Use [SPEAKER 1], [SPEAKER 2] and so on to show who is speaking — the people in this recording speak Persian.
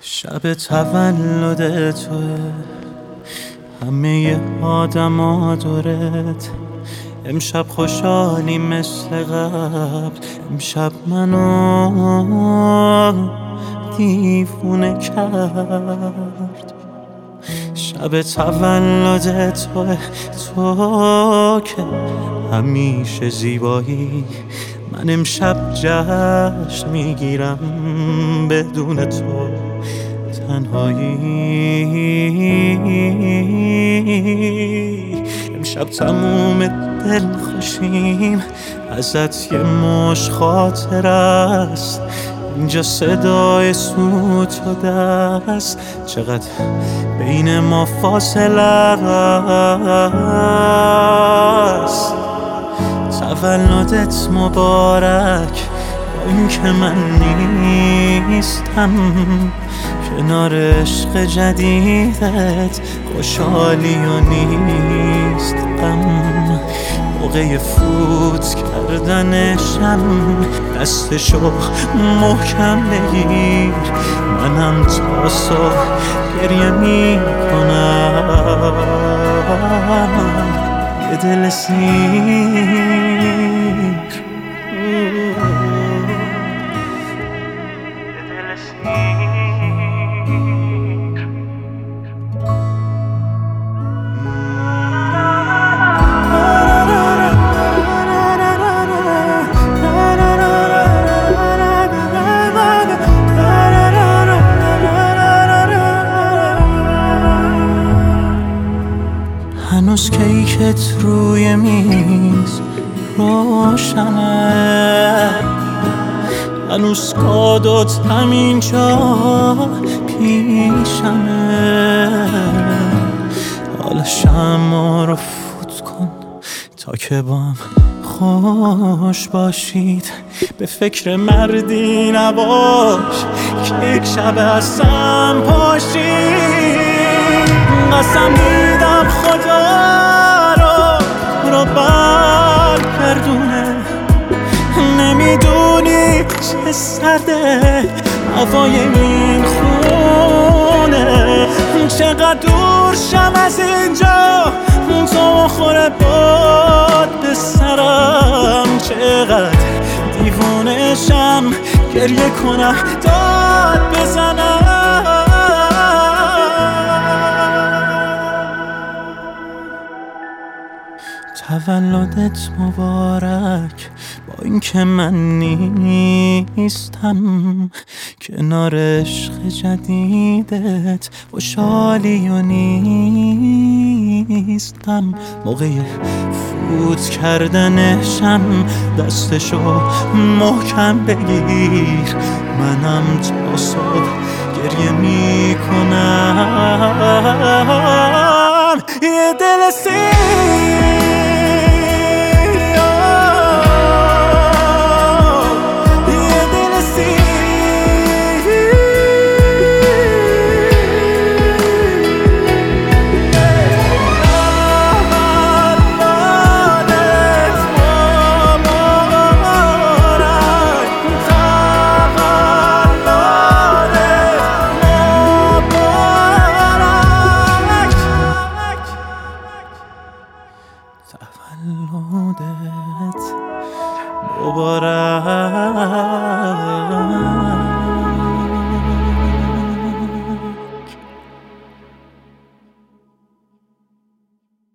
[SPEAKER 1] شب تولد توه. همه آدم دورت. امشب خوشحالی مثل قبل. امشب منو دیوونه کرد. شب تولد تو تو که همیشه زیبایی. من امشب جشن می‌گیرم بدون تو. تنهایی. امشب تموم دل خوشیم ازت یه مش خاطر است. اینجا صدای سوت و دست. چقدر بین ما فاصله است. تولدت مبارک. با اینکه من نیستم. کنار عشق جدیدت خوشحالی و نیست غم. موقع فوت کردنشم دستشو محکم بگیر. منم تا صبح گریه می‌کنم. یه دل سیر. کیکت روی میز روشنه. هنوز کادوت همینجا پیشمه. حالا شما رو فوت کن تا که با هم خوش باشید. به فکر مردی نباش که یک شب هستم پاشید. قسم میدم خدا. رو برگردونه نمی‌دونی چه سرده هوای این خونه. چقدر دور شم از اینجا. تو خوره باد به سرم. چقدر دیوونشم گریه کنم. داد بزنم. تولدت مبارک. با اینکه من نیستم. کنار عشق جدیدت خوشحالی و نیستم. موقع فوت کردنشم دستشو محکم بگیر. منم تا صبح گریه می‌کنم. یه دل سیر تولدت. مبارک.